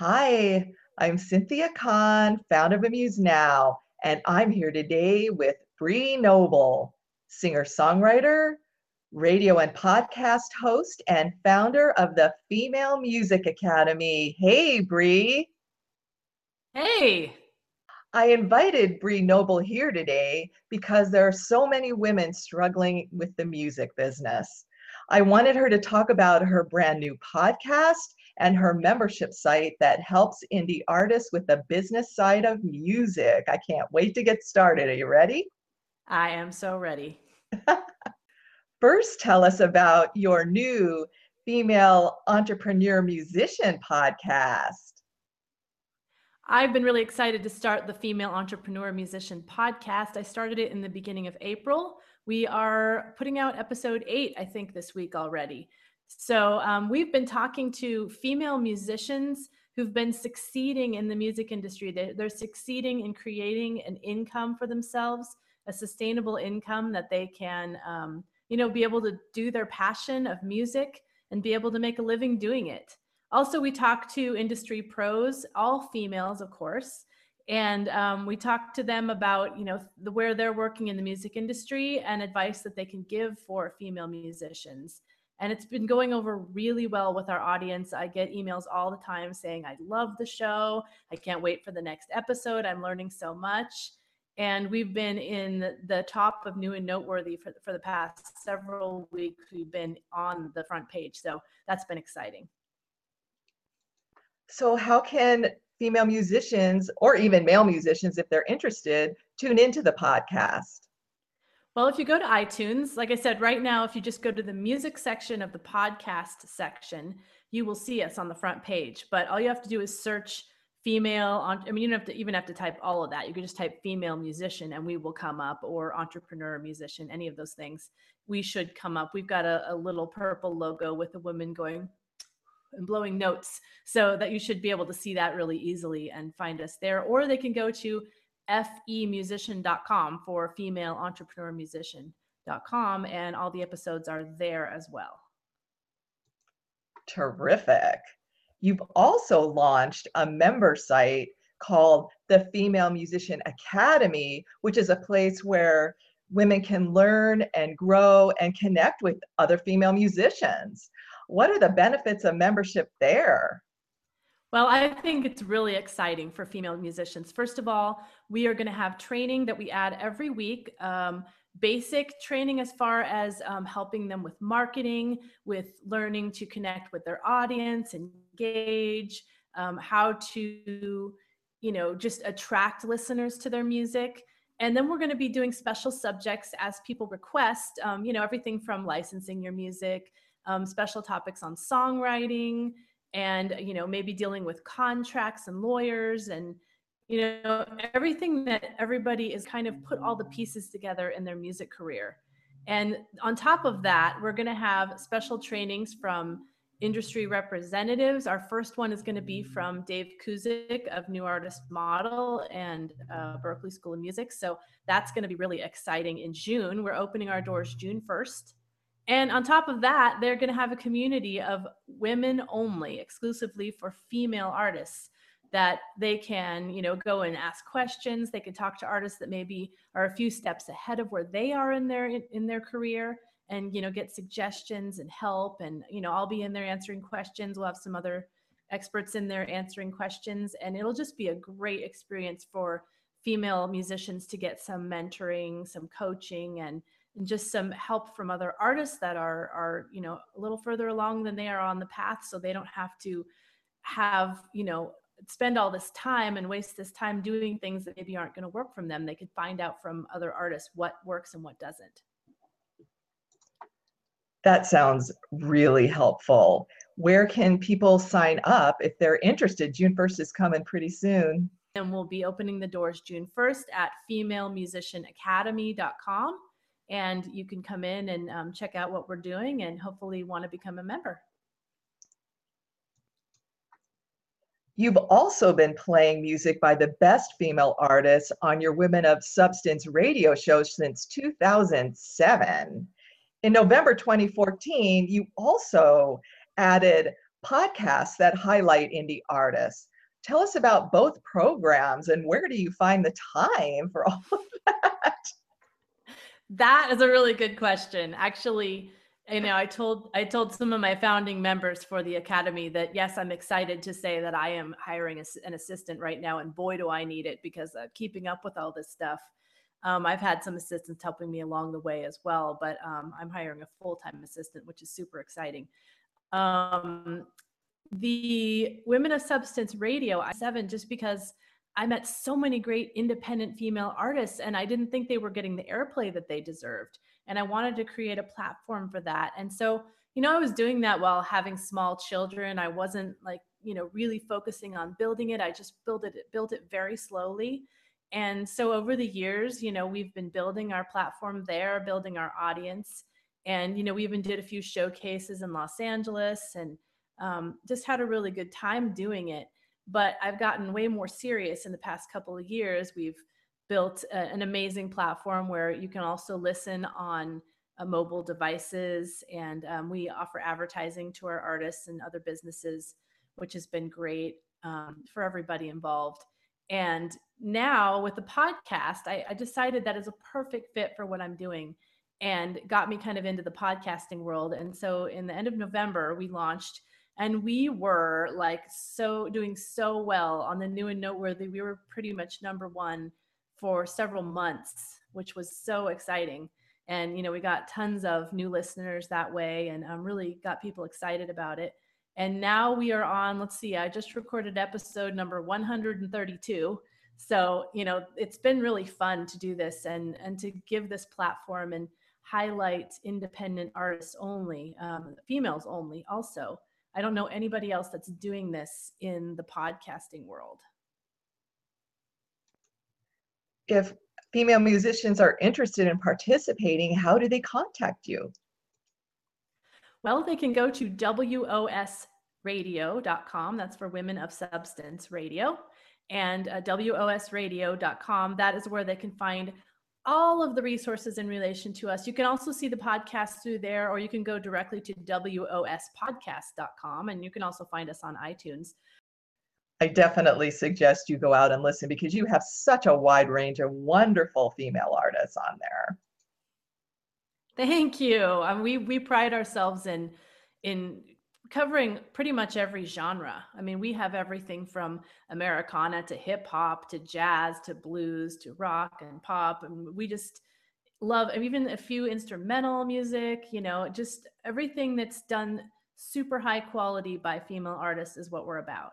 Hi, I'm Cynthia Kahn, founder of Amuse Now, and I'm here today with Bree Noble, singer-songwriter, radio and podcast host, and founder of the Female Music Academy. Hey, Bree. Hey. I invited Bree Noble here today because there are so many women struggling with the music business. I wanted her to talk about her brand new podcast and her membership site that helps indie artists with the business side of music. I can't wait to get started. Are you ready? I am so ready. First, tell us about your new female entrepreneur musician podcast. I've been really excited to start the Female Entrepreneur Musician podcast. I started it in the beginning of April. We are putting out episode eight, I think, this week already. So um, we've been talking to female musicians who've been succeeding in the music industry. They're, they're succeeding in creating an income for themselves, a sustainable income that they can, um, you know, be able to do their passion of music and be able to make a living doing it. Also, we talk to industry pros, all females, of course, and um, we talk to them about, you know, the, where they're working in the music industry and advice that they can give for female musicians and it's been going over really well with our audience. I get emails all the time saying, I love the show. I can't wait for the next episode. I'm learning so much. And we've been in the top of new and noteworthy for, for the past several weeks. We've been on the front page. So that's been exciting. So, how can female musicians or even male musicians, if they're interested, tune into the podcast? Well, if you go to iTunes, like I said, right now, if you just go to the music section of the podcast section, you will see us on the front page. But all you have to do is search female. On, I mean, you don't have to even have to type all of that. You can just type female musician and we will come up, or entrepreneur musician, any of those things. We should come up. We've got a, a little purple logo with a woman going and blowing notes so that you should be able to see that really easily and find us there. Or they can go to femusician.com for female entrepreneur musician.com and all the episodes are there as well. Terrific. You've also launched a member site called the Female Musician Academy, which is a place where women can learn and grow and connect with other female musicians. What are the benefits of membership there? Well, I think it's really exciting for female musicians. First of all, we are going to have training that we add every week. Um, basic training as far as um, helping them with marketing, with learning to connect with their audience, engage, um, how to, you know, just attract listeners to their music. And then we're going to be doing special subjects as people request, um, you know, everything from licensing your music, um, special topics on songwriting and you know maybe dealing with contracts and lawyers and you know everything that everybody is kind of put all the pieces together in their music career. And on top of that we're going to have special trainings from industry representatives. Our first one is going to be from dave Kusek of new artist model and uh, berklee school of music. So that's going to be really exciting in june. We're opening our doors june 1st and on top of that, they're going to have a community of women only, exclusively for female artists that they can, you know, go and ask questions. They can talk to artists that maybe are a few steps ahead of where they are in their in their career and, you know, get suggestions and help and, you know, I'll be in there answering questions. We'll have some other experts in there answering questions and it'll just be a great experience for female musicians to get some mentoring, some coaching and and just some help from other artists that are are you know a little further along than they are on the path so they don't have to have you know spend all this time and waste this time doing things that maybe aren't going to work from them. They could find out from other artists what works and what doesn't. That sounds really helpful. Where can people sign up if they're interested? June 1st is coming pretty soon. And we'll be opening the doors june 1st at femalemusicianacademy.com and you can come in and um, check out what we're doing and hopefully want to become a member. You've also been playing music by the best female artists on your Women of Substance radio show since 2007. In November 2014, you also added podcasts that highlight indie artists. Tell us about both programs and where do you find the time for all of that? That is a really good question. Actually, you know, I told I told some of my founding members for the academy that yes, I'm excited to say that I am hiring a, an assistant right now, and boy, do I need it because uh, keeping up with all this stuff. Um, I've had some assistants helping me along the way as well, but um, I'm hiring a full time assistant, which is super exciting. Um, the Women of Substance Radio I7, just because I met so many great independent female artists and I didn't think they were getting the airplay that they deserved. And I wanted to create a platform for that. And so, you know, I was doing that while having small children. I wasn't like, you know, really focusing on building it. I just built it, built it very slowly. And so over the years, you know, we've been building our platform there, building our audience. And, you know, we even did a few showcases in Los Angeles and um, just had a really good time doing it. But I've gotten way more serious in the past couple of years. We've built a, an amazing platform where you can also listen on uh, mobile devices, and um, we offer advertising to our artists and other businesses, which has been great um, for everybody involved. And now with the podcast, I, I decided that is a perfect fit for what I'm doing and got me kind of into the podcasting world. And so in the end of November, we launched and we were like so doing so well on the new and noteworthy we were pretty much number one for several months which was so exciting. And you know we got tons of new listeners that way and um, really got people excited about it. And now we are on let's see i just recorded episode number 132 so you know it's been really fun to do this and and to give this platform and highlight independent artists only um, females only also. I don't know anybody else that's doing this in the podcasting world. If female musicians are interested in participating, how do they contact you? Well, they can go to wosradio.com. That's for Women of Substance Radio. And uh, wosradio.com, that is where they can find all of the resources in relation to us. You can also see the podcast through there, or you can go directly to wospodcast.com and you can also find us on iTunes. I definitely suggest you go out and listen because you have such a wide range of wonderful female artists on there. Thank you. Um, we we pride ourselves in in covering pretty much every genre. I mean, we have everything from Americana to hip hop to jazz to blues to rock and pop. And we just love even a few instrumental music, you know, just everything that's done super high quality by female artists is what we're about.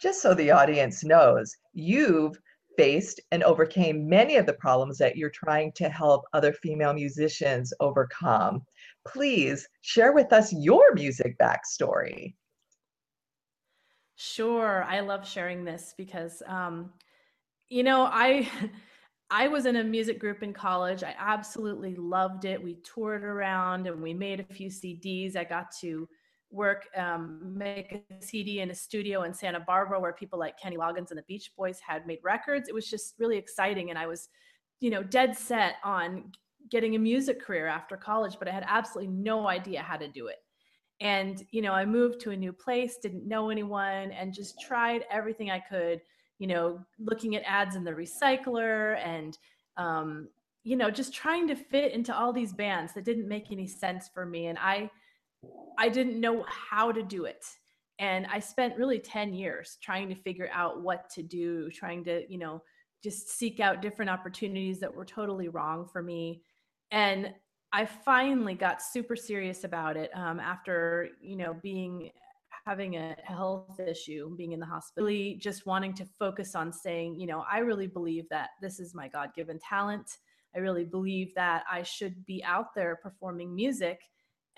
Just so the audience knows, you've faced and overcame many of the problems that you're trying to help other female musicians overcome. Please share with us your music backstory. Sure, I love sharing this because, um, you know, I. I was in a music group in college. I absolutely loved it. We toured around and we made a few CDs. I got to work, um, make a CD in a studio in Santa Barbara where people like Kenny Loggins and the Beach Boys had made records. It was just really exciting. And I was, you know, dead set on getting a music career after college, but I had absolutely no idea how to do it. And, you know, I moved to a new place, didn't know anyone, and just tried everything I could, you know, looking at ads in the recycler and, um, you know, just trying to fit into all these bands that didn't make any sense for me. And I, I didn't know how to do it. And I spent really 10 years trying to figure out what to do, trying to, you know, just seek out different opportunities that were totally wrong for me. And I finally got super serious about it um, after, you know, being having a health issue, being in the hospital, really just wanting to focus on saying, you know, I really believe that this is my God given talent. I really believe that I should be out there performing music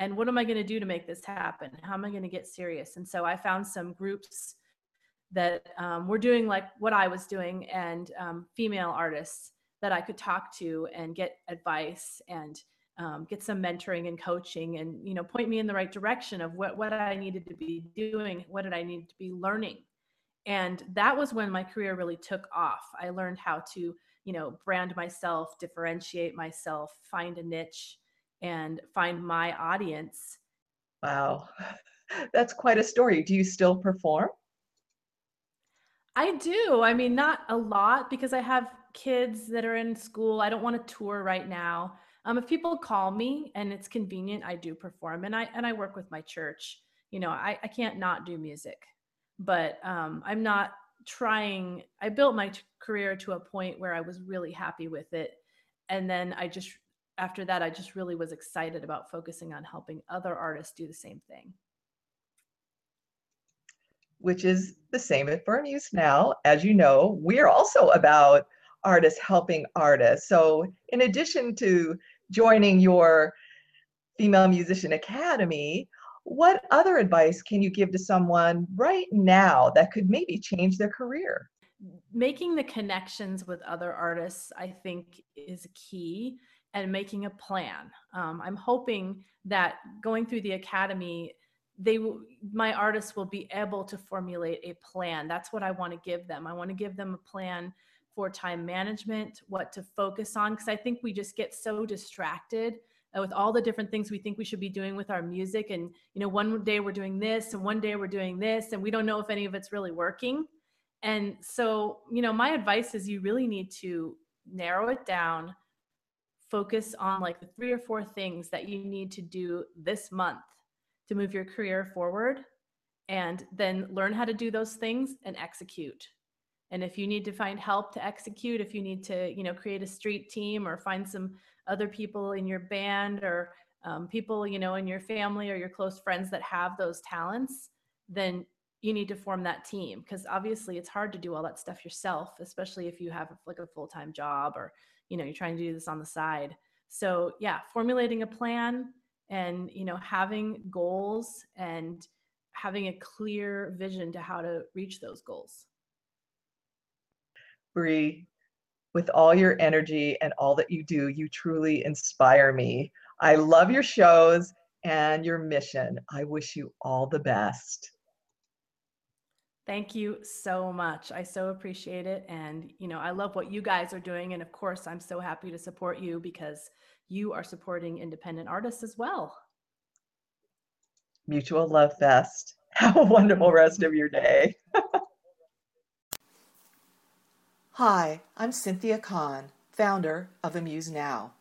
and what am i going to do to make this happen? How am i going to get serious? And so i found some groups that um, were doing like what i was doing and um, female artists that i could talk to and get advice and um, get some mentoring and coaching and you know point me in the right direction of what, what i needed to be doing what did i need to be learning? And that was when my career really took off. I learned how to you know brand myself differentiate myself find a niche and find my audience. Wow. That's quite a story. Do you still perform? I do. I mean, not a lot because I have kids that are in school. I don't want to tour right now. Um, if people call me and it's convenient, I do perform, and I and I work with my church. You know, I, I can't not do music, but um, I'm not trying. I built my t- career to a point where I was really happy with it, and then I just after that, I just really was excited about focusing on helping other artists do the same thing which is the same at Use Now. As you know, we're also about artists helping artists. So, in addition to joining your Female Musician Academy, what other advice can you give to someone right now that could maybe change their career? Making the connections with other artists, I think, is key, and making a plan. Um, I'm hoping that going through the academy, they my artists will be able to formulate a plan. That's what i want to give them. I want to give them a plan for time management what to focus on because i think we just get so distracted uh, with all the different things we think we should be doing with our music and you know one day we're doing this and one day we're doing this and we don't know if any of it's really working. And so you know my advice is you really need to narrow it down focus on like the three or four things that you need to do this month to move your career forward and then learn how to do those things and execute. And if you need to find help to execute if you need to you know create a street team or find some other people in your band or um, people you know in your family or your close friends that have those talents then you need to form that team because obviously it's hard to do all that stuff yourself especially if you have like a full-time job or you know you're trying to do this on the side so yeah formulating a plan and you know having goals and having a clear vision to how to reach those goals Bree, with all your energy and all that you do, you truly inspire me. I love your shows and your mission. I wish you all the best. Thank you so much. I so appreciate it. And, you know, I love what you guys are doing. And of course, I'm so happy to support you because you are supporting independent artists as well. Mutual Love Fest. Have a wonderful rest of your day. Hi, I'm Cynthia Kahn, founder of Amuse Now.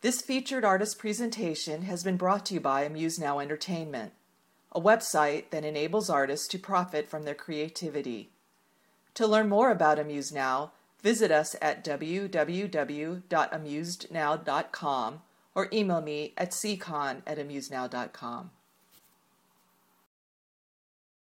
This featured artist presentation has been brought to you by Amuse Now Entertainment, a website that enables artists to profit from their creativity. To learn more about Amuse Now, Visit us at www.amusenow.com or email me at ccon at amusenow.com.